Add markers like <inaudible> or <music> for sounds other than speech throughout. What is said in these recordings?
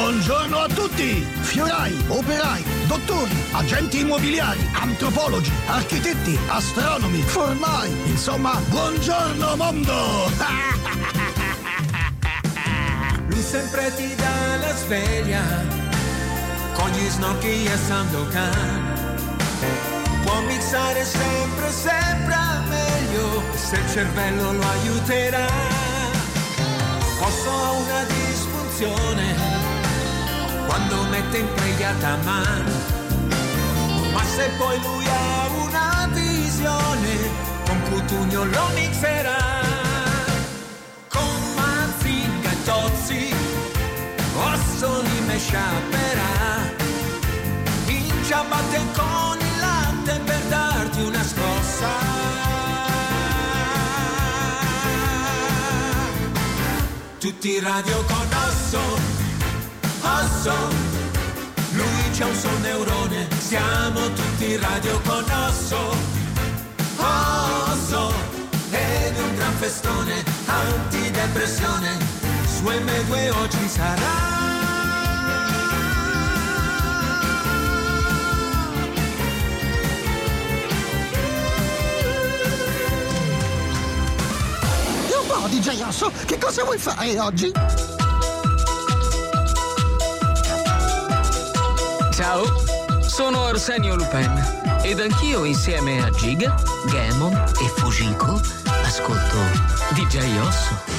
Buongiorno a tutti! Fiorai, operai, dottori, agenti immobiliari, antropologi, architetti, astronomi, formai, insomma, buongiorno mondo! <laughs> Lui sempre ti dà la sveglia con gli snocchi e Sandokan. Può mixare sempre, sempre meglio se il cervello lo aiuterà. Posso ha una disfunzione quando mette impregliata mano. Ma se poi lui ha una visione, con Cutugno lo mixerà. Con Mazinga e Tozzi, osso li me sciaperà. In ciabatte con il latte per darti una scossa. Tutti in radio con osso, osso. Lui c'ha un solo neurone, siamo tutti radio con osso, osso. Ed è un gran festone, antidepressione, su M2 oggi sarà. DJ Osso, che cosa vuoi fare oggi? Ciao, sono Arsenio Lupin ed anch'io insieme a Giga, Gammon e Fujiko ascolto DJ Osso.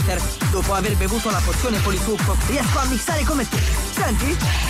water. Dopo aver bevuto la pozione polisucco, riesco a mixare come te. Senti?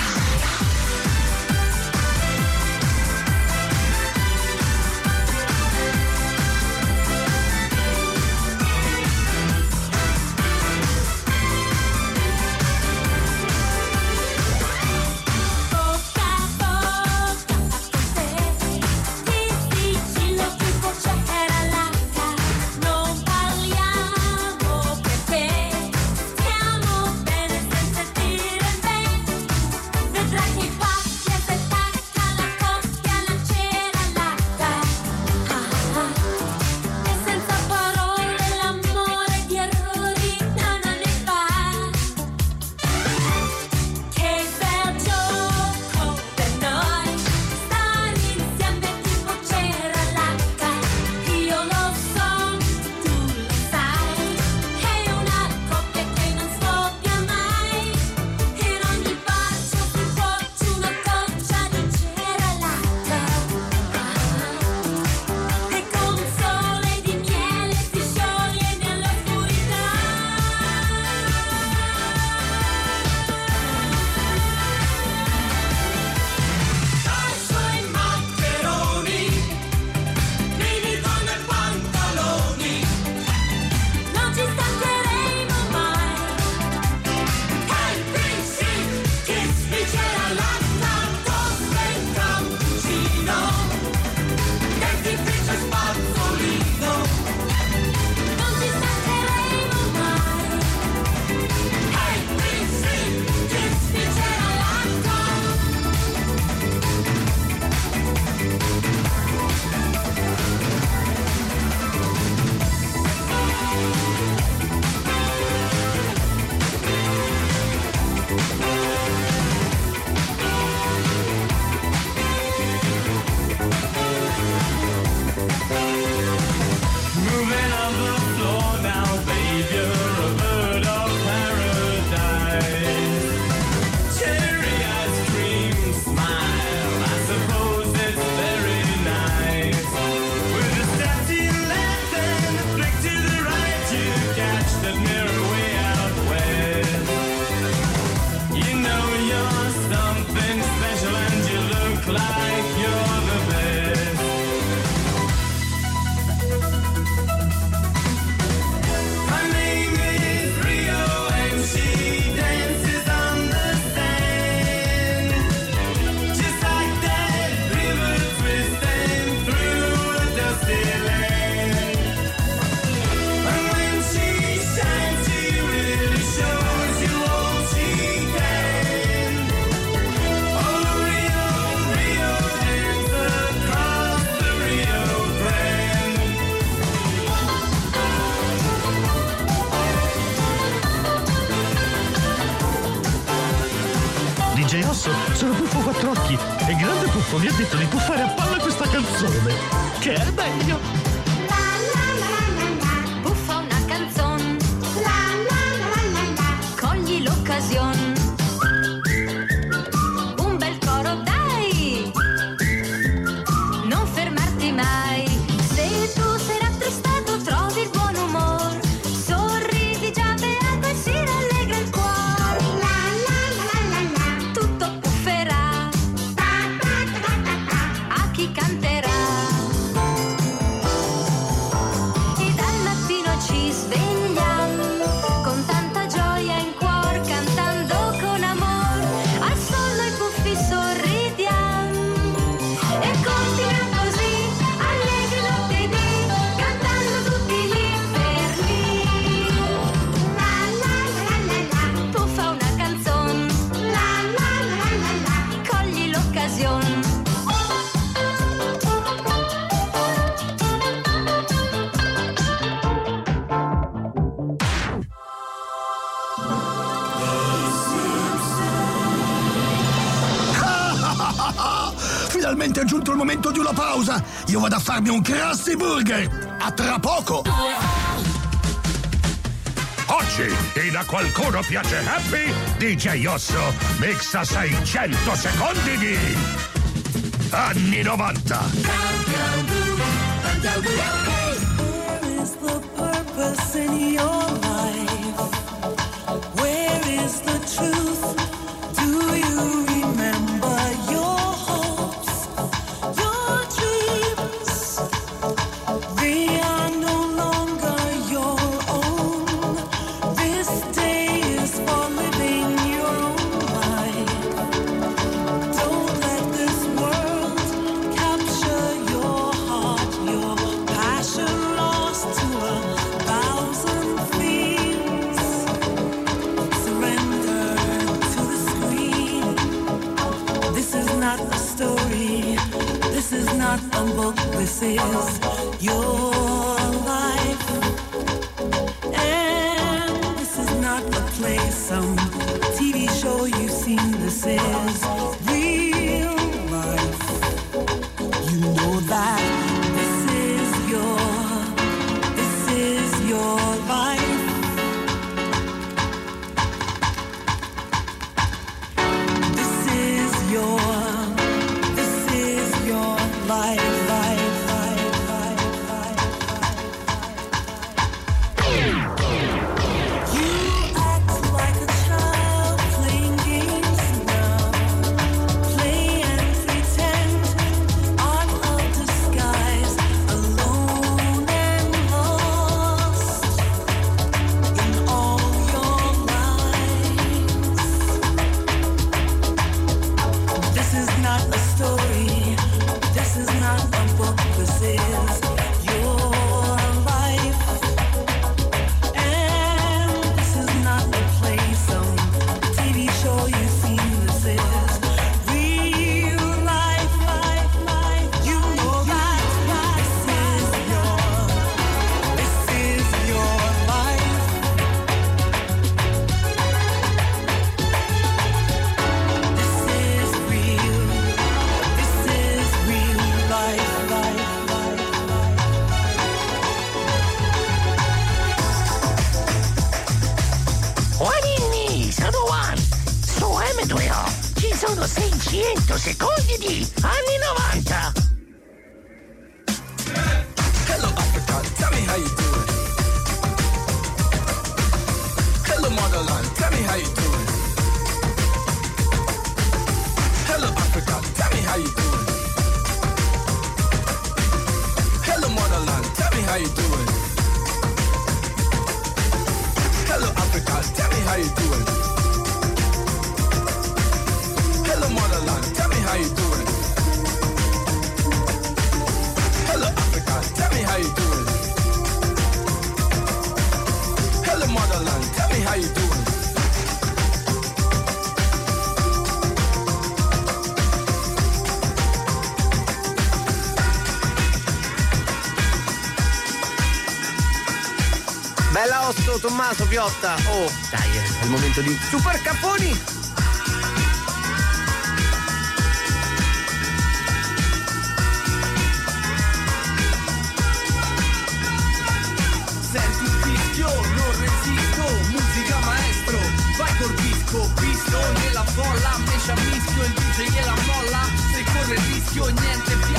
Io vado a farmi un Krusty Burger! A tra poco! Oggi in A Qualcuno Piace Happy, DJ Osso mixa 600 secondi di... anni 90! Bang, bang, bang, promises. you doing? Piotta. Oh, dai, è il momento di Super Capponi. Senti un fischio, non resisto, musica maestro, vai col disco, visto nella folla, mescia mischio, il DJ e la molla, se corre il rischio niente più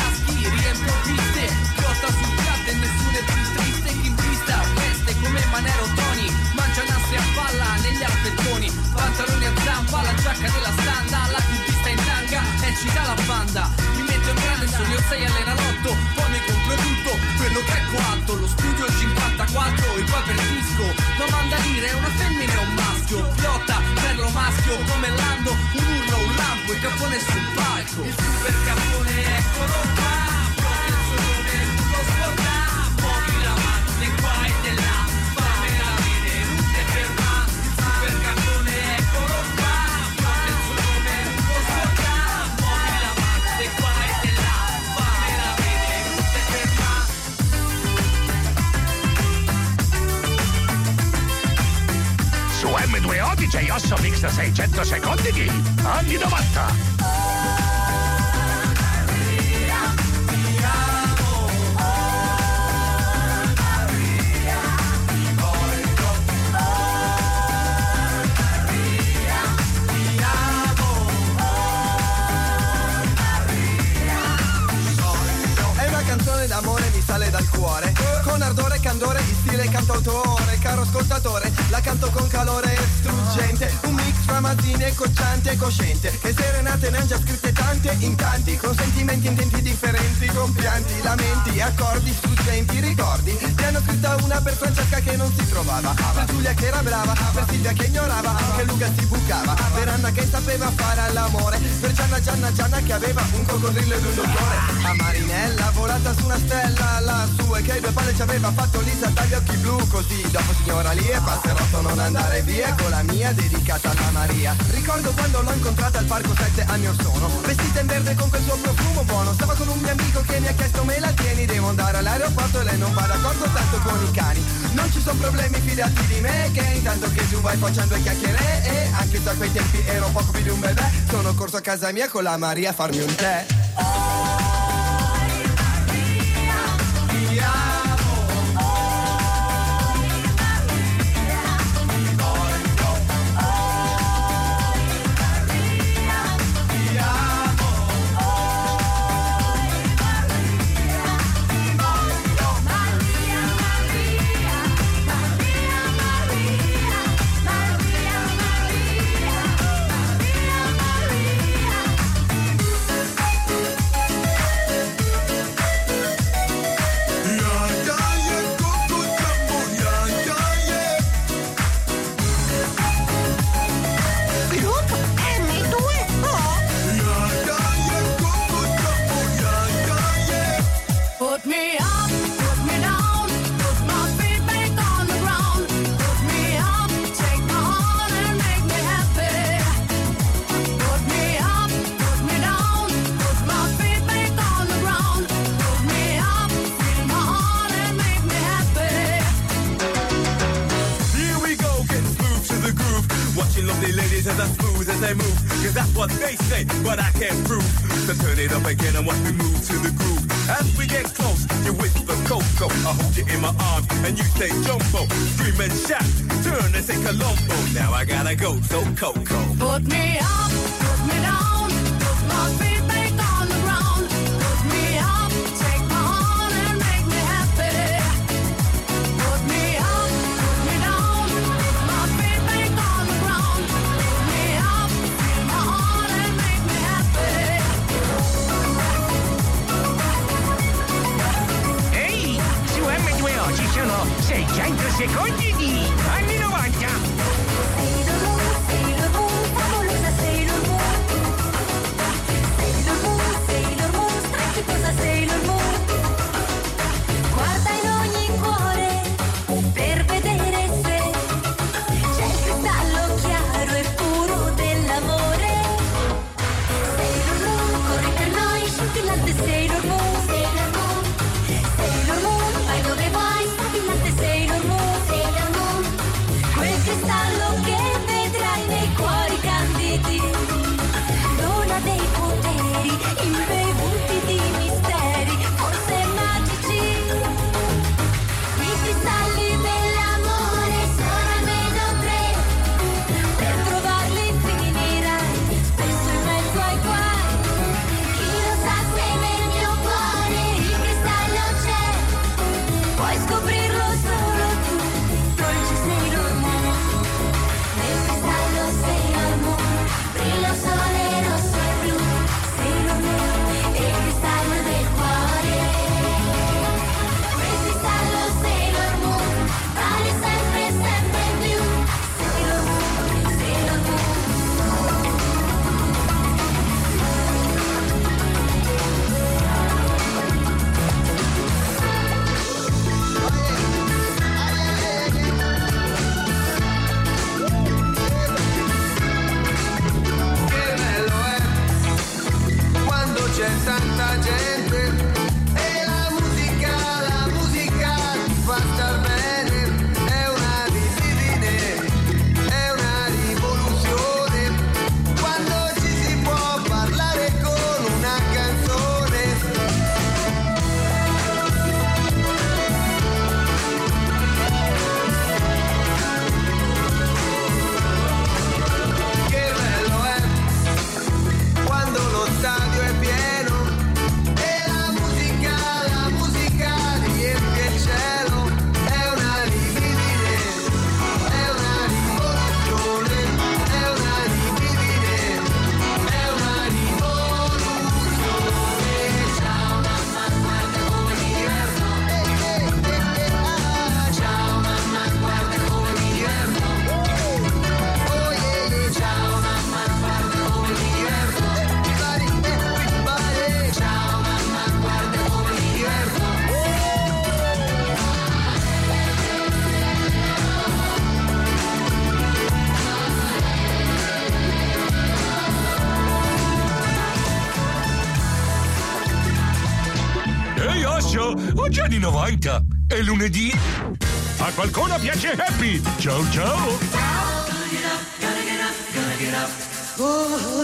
Pantaloni a zampa, la giacca della standa La cubista in tanga e ci dà la banda. Mi metto in grande sogno 6 all'enalotto Poi mi compro tutto quello che è coatto Lo studio 54 e poi per disco Ma manda a dire una femmina e un maschio Piotta, perlo maschio come Lando Un urlo, un lampo, il cappone sul palco. Il super cappone eccolo qua Osso Mix 600 secondi di anni 90. Cuore. Con ardore e candore, in stile cantautore Caro ascoltatore, la canto con calore struggente. Un mix fra mazzine, cocciante e cosciente Che serenate ne han già scritte tante in tanti Con sentimenti intenti differenti Con pianti, lamenti, accordi struggenti Ricordi, ne hanno scritta una per Francesca che non si trovava. Per Giulia che era brava, per Silvia che ignorava Che Luca si bucava, per Anna che sapeva fare all'amore Per Gianna, Gianna, Gianna che aveva un coccodrillo ed un dottore. A Marinella volata su una stella lassù E che ai due palle ci aveva fatto Lisa dagli occhi blu Così. Dopo signora lì e passerotto non andare via Con la mia dedicata a Maria. Ricordo quando l'ho incontrata al parco sette anni or sono Vestita in verde con quel suo profumo buono. Stava con un mio amico che mi ha chiesto me la tieni? Devo andare all'aeroporto e lei non va d'accordo tanto con i cani. Non ci sono problemi fidati di me Che intanto che tu vai facendo le chiacchiere E anche se a quei tempi ero poco più di un bebè Sono corso a casa mia con la Maria a farmi un tè. Gruppo lunedì. A qualcuno piace Happy. Ciao ciao. And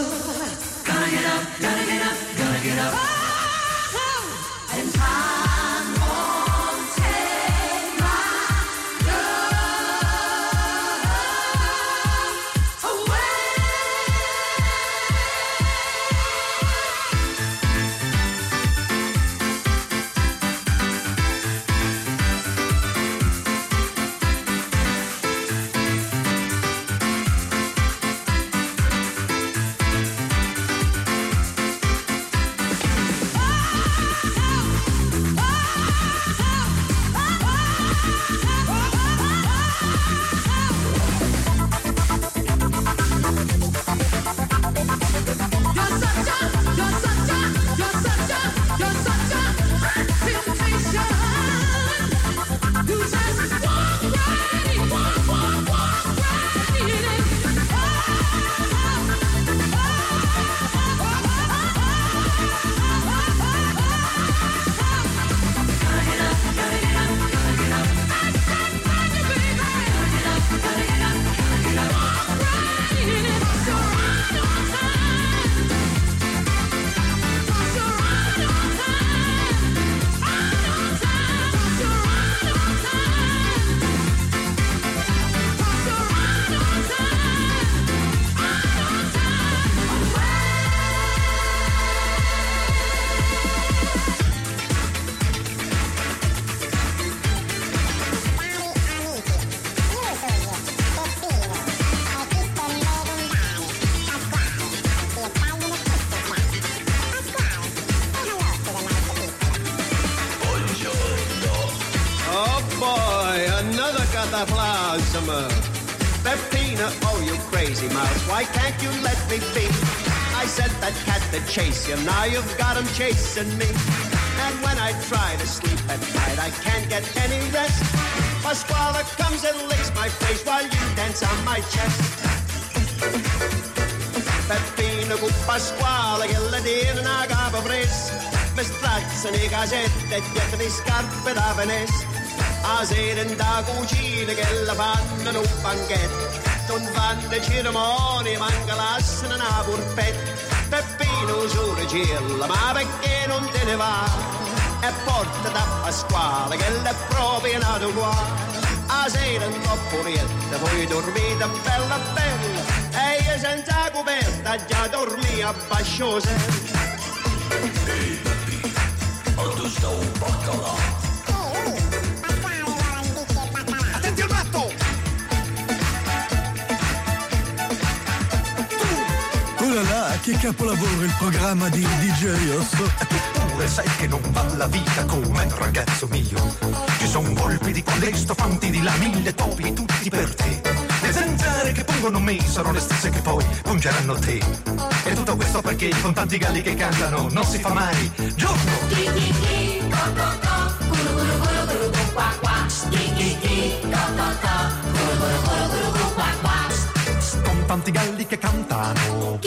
chase you, now you've got him chasing me. And when I try to sleep at night, I can't get any rest. Pasquale comes and licks my face while you dance on my chest. Peppino con Pasquale che le tiene una capa presa mi strazzano i casetti e dietro le scarpe da Venezia a sera in da cucina che la fanno in un banchetto non fanno cerimonie manca lasciano una purpetta Peppino solo cilla ma perché non te ne va? E porta da Pasquale che l'è proprio nato qua. A sera in troppo rietta poi dormite bella bella e io senza coperta già dormi a basciosa Attenti là là, che capolavoro il programma di DJ Osso. Eppure sai che non va la vita come ragazzo mio. Ci sono colpi di contesto, fanti di là, mille topi, tutti per te. Le zanzare che pungono me sono le stesse che poi pungeranno te. E tutto questo perché con tanti galli che cantano non si fa mai giorno. Con tanti galli che cantano,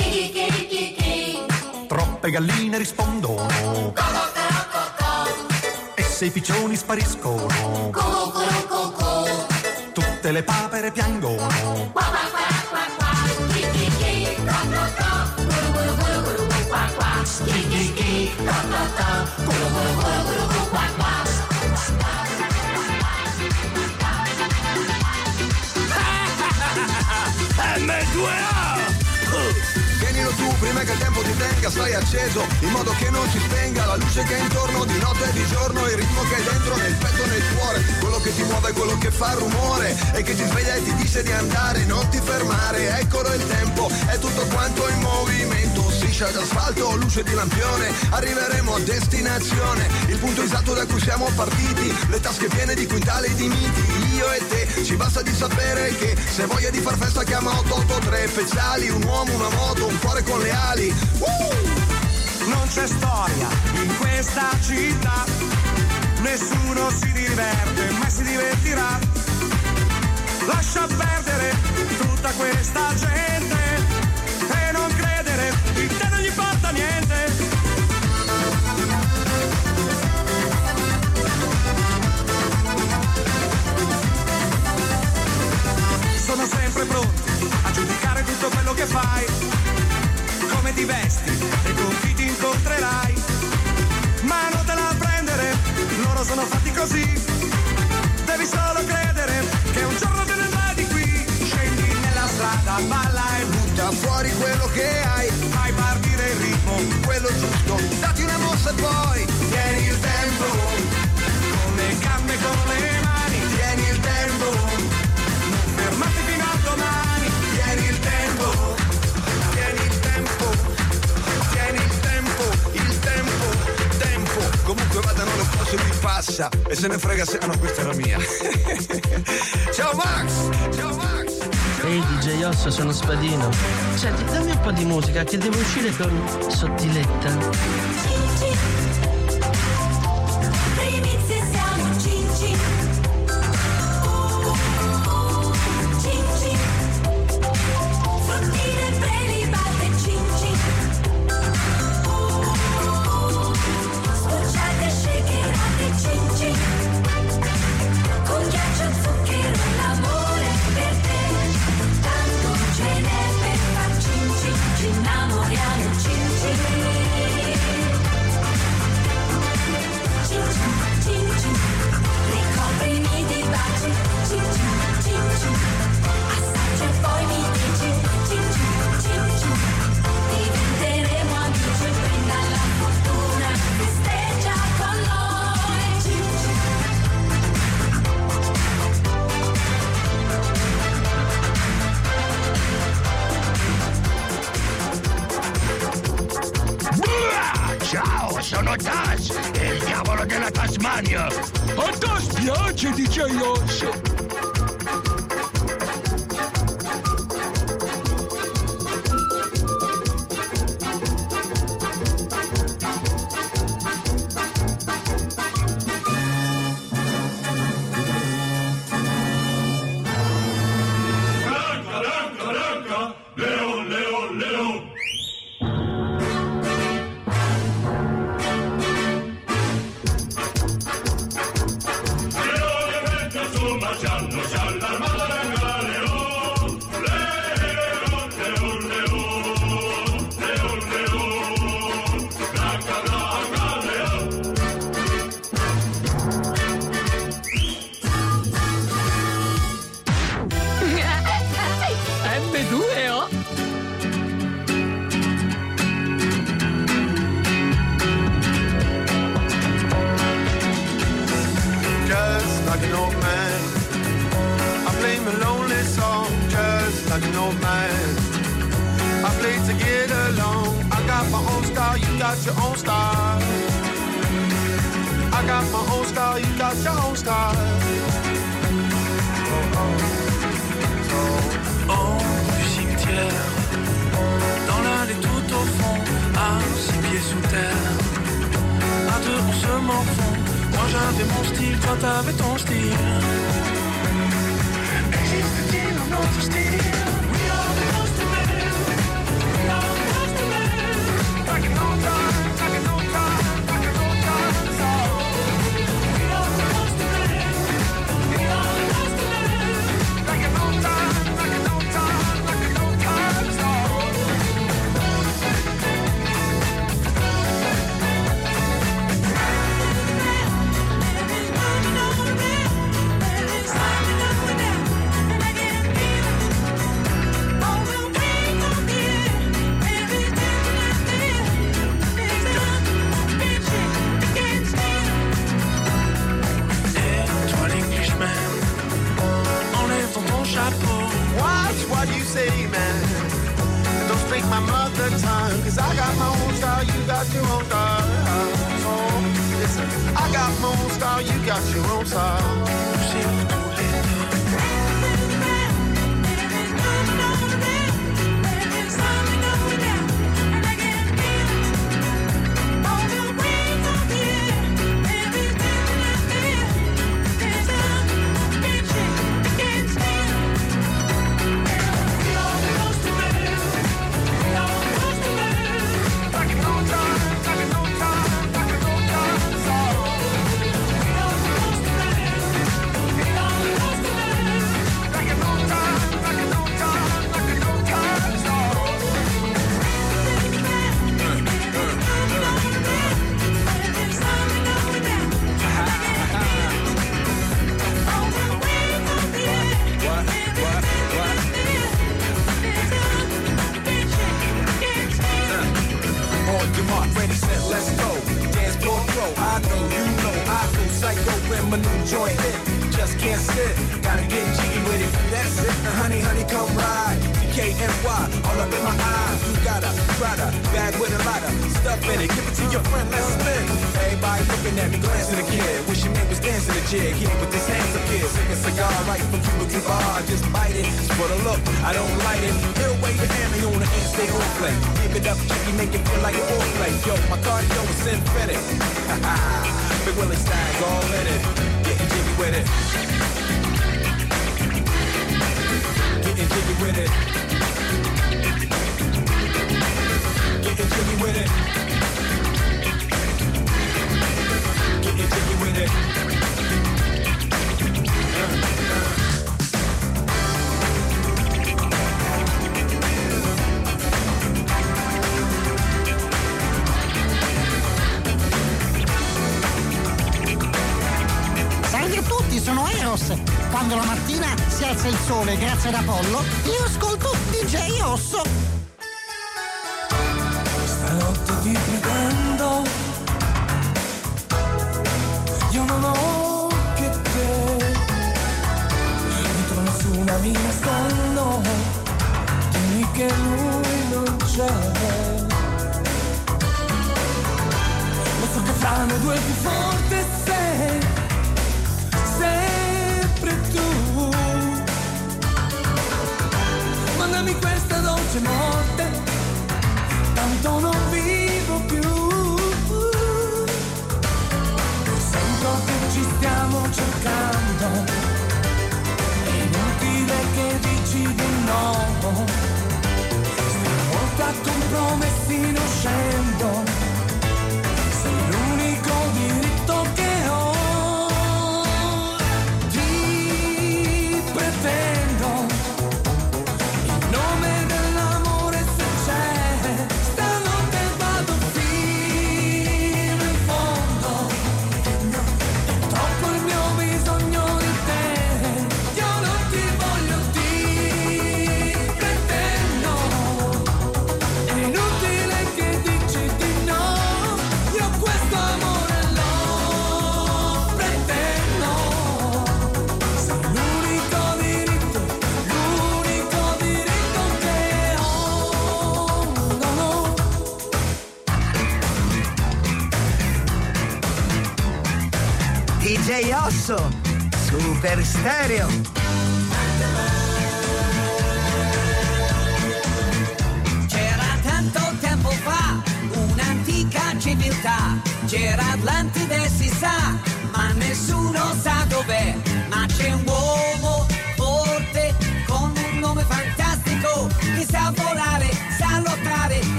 troppe galline rispondono. E se i piccioni spariscono, tutte le papere piangono. M2A! Tienilo tu prima che il tempo ti tenga, stai acceso, in modo che non si spenga. La luce che è intorno di notte e di giorno, il ritmo che è dentro nel petto e nel cuore, quello che ti muove, quello che fa rumore. E che ti sveglia e ti dice di andare, non ti fermare, eccolo il tempo, è tutto quanto in movimento, striscia d'asfalto, luce di lampione, arriveremo a destinazione, il punto esatto da cui siamo partiti, le tasche piene di quintali di miti, io e te, ci basta di sapere che se voglia di far festa chiama 883 speciali, un uomo, una moto, un cuore con le ali. Uh! Non c'è storia in questa città, nessuno si diverte, mai si divertirà. Lascia perdere tutta questa gente sempre pronti a giudicare tutto quello che fai, come ti vesti e con chi ti incontrerai. Ma non te la prendere, loro sono fatti così, devi solo credere che un giorno te ne vai di qui. Scendi nella strada, balla e butta fuori quello che hai, fai partire il ritmo, quello giusto, dati una mossa e poi tieni il tempo, con le gambe, con le mani. interessa e se ne frega se... Ah no, questa era mia. <laughs> ciao Max! Ciao Max! Ehi hey, DJ Osso, sono Spadino. Senti, dammi un po' di musica che devo uscire con Sottiletta. Otage, il diavolo della Tasmania. A te spiace, DJ Osh? Stay on play. Give it up, chicky, make it feel like a foreplay. Yo, my cardio is synthetic. <laughs> Big Willie style's all in it. Getting jiggy with it. Getting jiggy with it. Getting jiggy with it. Getting jiggy with it. Salve sono Eros. Quando la mattina si alza il sole grazie ad Apollo, io ascolto DJ Osso. Stanotte ti pretendo, io non ho che te, dietro nessuna mi nascondo, dimmi che lui non c'è. Lo so che fra noi due più forte dolce morte tanto non vivo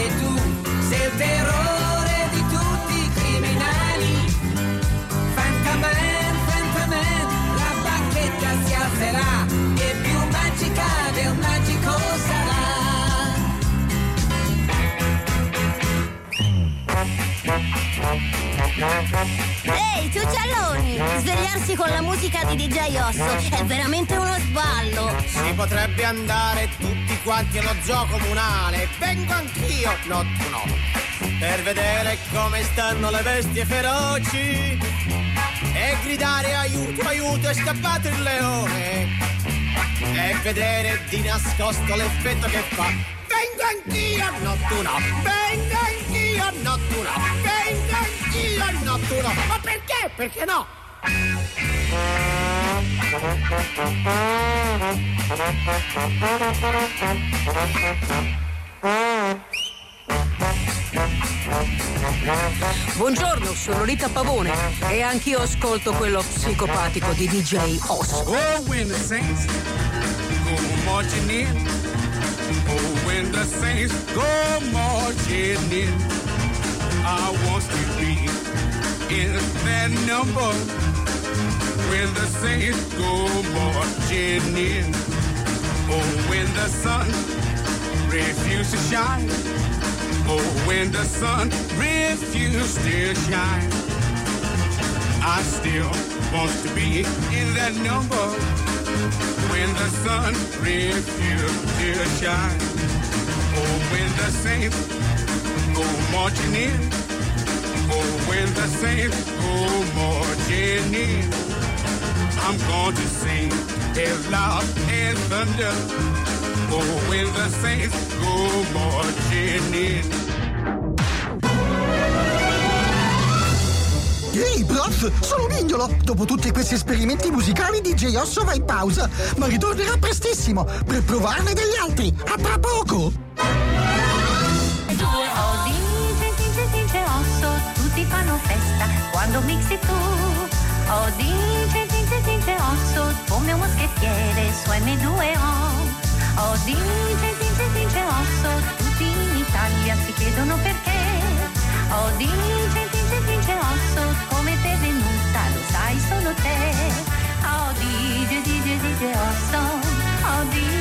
sei tu, sei il terrore di tutti i criminali. Fantaman, Fantaman, la bacchetta si alzerà e più magica del magico sarà. Ehi, ciuccialloni! Svegliarsi con la musica di DJ Osso è veramente uno sballo! Si potrebbe andare tutti quanti allo zoo comunale. Vengo anch'io, no no. Per vedere come stanno le bestie feroci. E gridare aiuto, aiuto, è scappato il leone. E vedere di nascosto l'effetto che fa. Vengo anch'io, no tu no. Vengo anch'io, no tu no. Vengo anch'io, no tu no. Ma perché? Perché no? Buongiorno, sono Rita Pavone e anch'io ascolto quello psicopatico di DJ Oz. Oh, when the saints go marching in. Oh, when the saints go marching in. I want to be in that number. when the saints go marching in. Oh, when the sun refuses to shine. Oh, when the sun refuses to shine. I still want to be in that number. When the sun refuses to shine. Oh, when the saints go marching in. Oh, when the saints go marching in. I'm going to sing as love and thunder. Oh, when the saints go marching in. Ehi, prof, sono Mignolo! Dopo tutti questi esperimenti musicali, DJ Osso va in pausa, ma ritornerà prestissimo per provarne degli altri. A tra poco! Due oh, vince, vince, vince Osso, tutti fanno festa quando mixi tu. Oh, DJ come un moschettiere su M2O. Oh dice, dice, dice oh, osso, tutti in Italia si chiedono perché. Oh dice, dice, dice oh, osso, come te venuta lo sai solo te. Oh dice, dice, dice oh, osso, oh dice.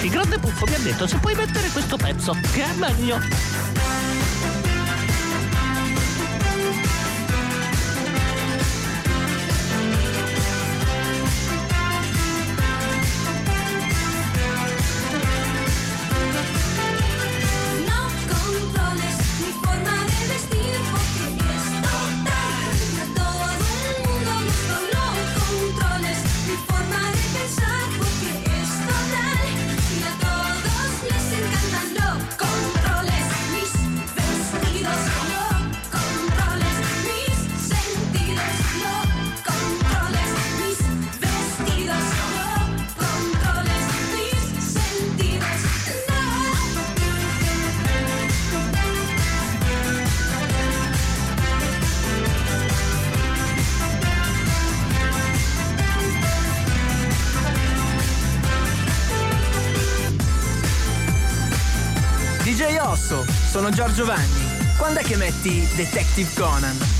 Il Grande Puffo mi ha detto se puoi mettere questo pezzo, che è meglio. Rosso, sono Giorgio Vanni. Quando è che metti Detective Conan?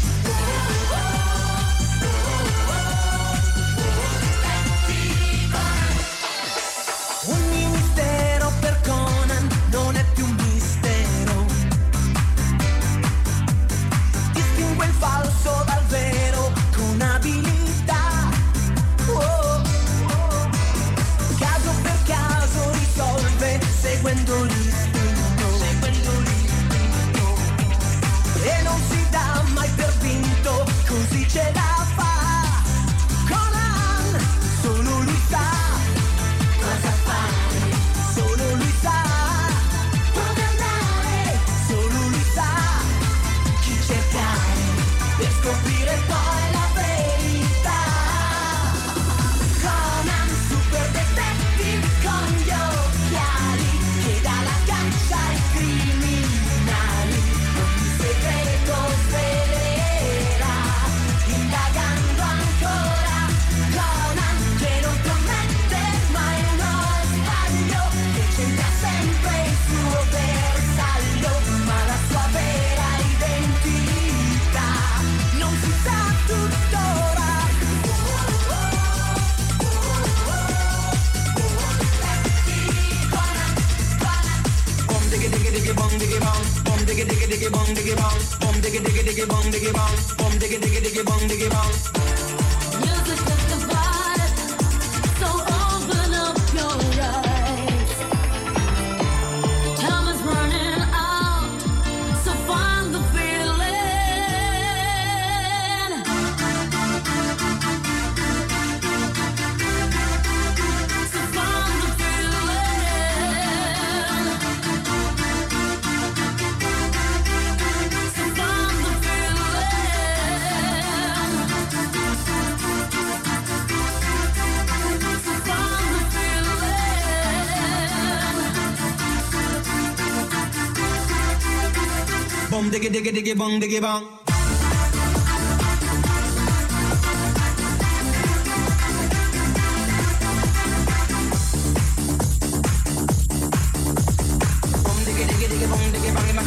diggy bong, diggy bong.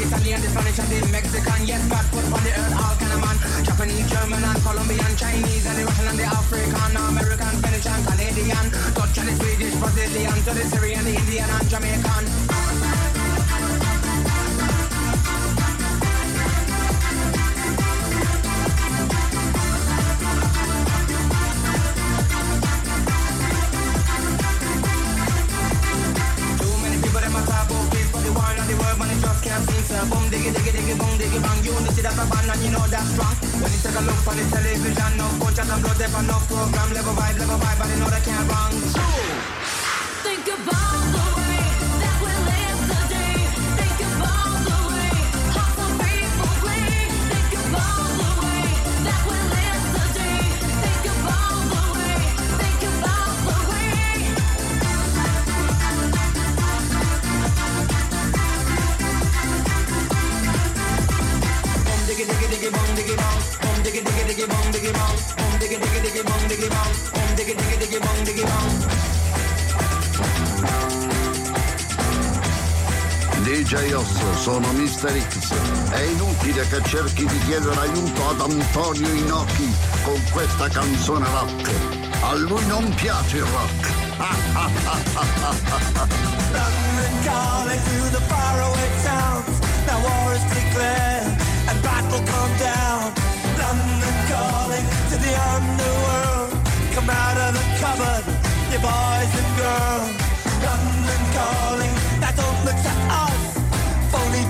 Italian, Spanish, Mexican, yes, but put on the earth all kind of man. Japanese, German, and Colombian, Chinese, and the Russian, and the African, American, Finnish, and Canadian, Dutch, and the Swedish, Brazilian, to the Syrian, the Indian, and Jamaican. Diggy diggy diggy boom diggy bang. Unity that a band and you know that's strong. When you take a look on the television, no culture and blood, there no program. Level vibe, level vibe, but you know they can't wrong. Think about sono Mr. X. È inutile che cerchi di chiedere aiuto ad Antonio Inoki con questa canzone rock. A lui non piace il rock. <laughs> London calling to the faraway towns. Now war is declared and battle come down. London calling to the underworld. Come out of the cupboard, you boys and girls. London calling, now don't look to us.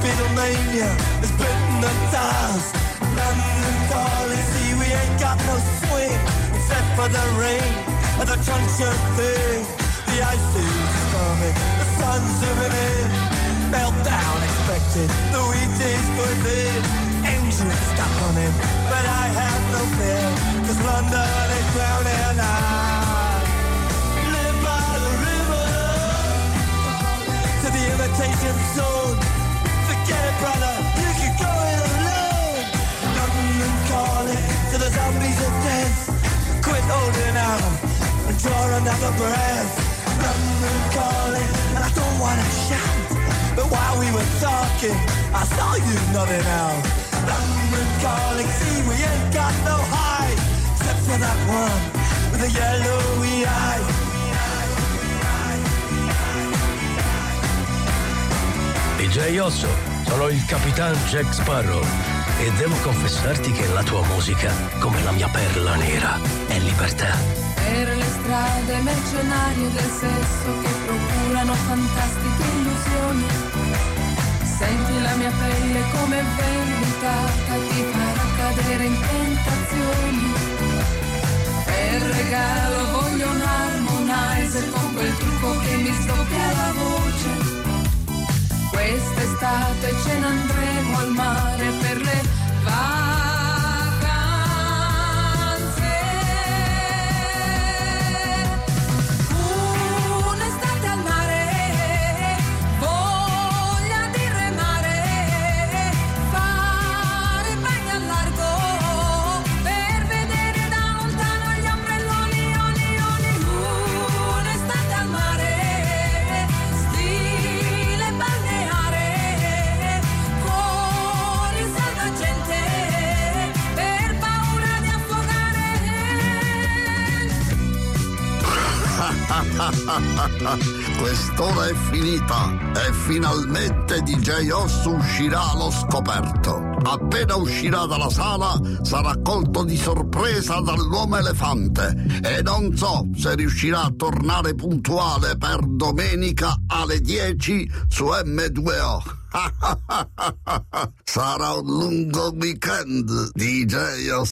Beatlemania is bitten the dust. London calling, see we ain't got no swing except for the rain and the truncheon thing. The ice is coming, the sun's zooming in. Meltdown expected, the wheat is good in. Engines stuck on him, but I have no fear, cause London is drowning out. Live by the river, to the imitation zone. It, brother, you can go it alone. London calling to the zombies of death. Quit holding out and draw another breath. London calling, and I don't wanna shout. But while we were talking, I saw you nodding out. London calling, see we ain't got no hide, except for that one with the yellowy eye. DJ Osso, sono il Capitan Jack Sparrow e devo confessarti che la tua musica, come la mia perla nera, è libertà. Per le strade mercenarie del sesso che procurano fantastiche illusioni. Senti la mia pelle come vernitata, ti farà cadere in tentazioni. Per regalo voglio un harmonizer con quel trucco che mi sdoppia la voce. Quest'estate ce ne andremo al mare per le vacanze. Quest'ora è finita e finalmente DJ Osso uscirà allo scoperto. Appena uscirà dalla sala sarà colto di sorpresa dall'uomo elefante e non so se riuscirà a tornare puntuale per domenica alle 10 su M2O. <laughs> Sarà un lungo weekend, DJ Osso.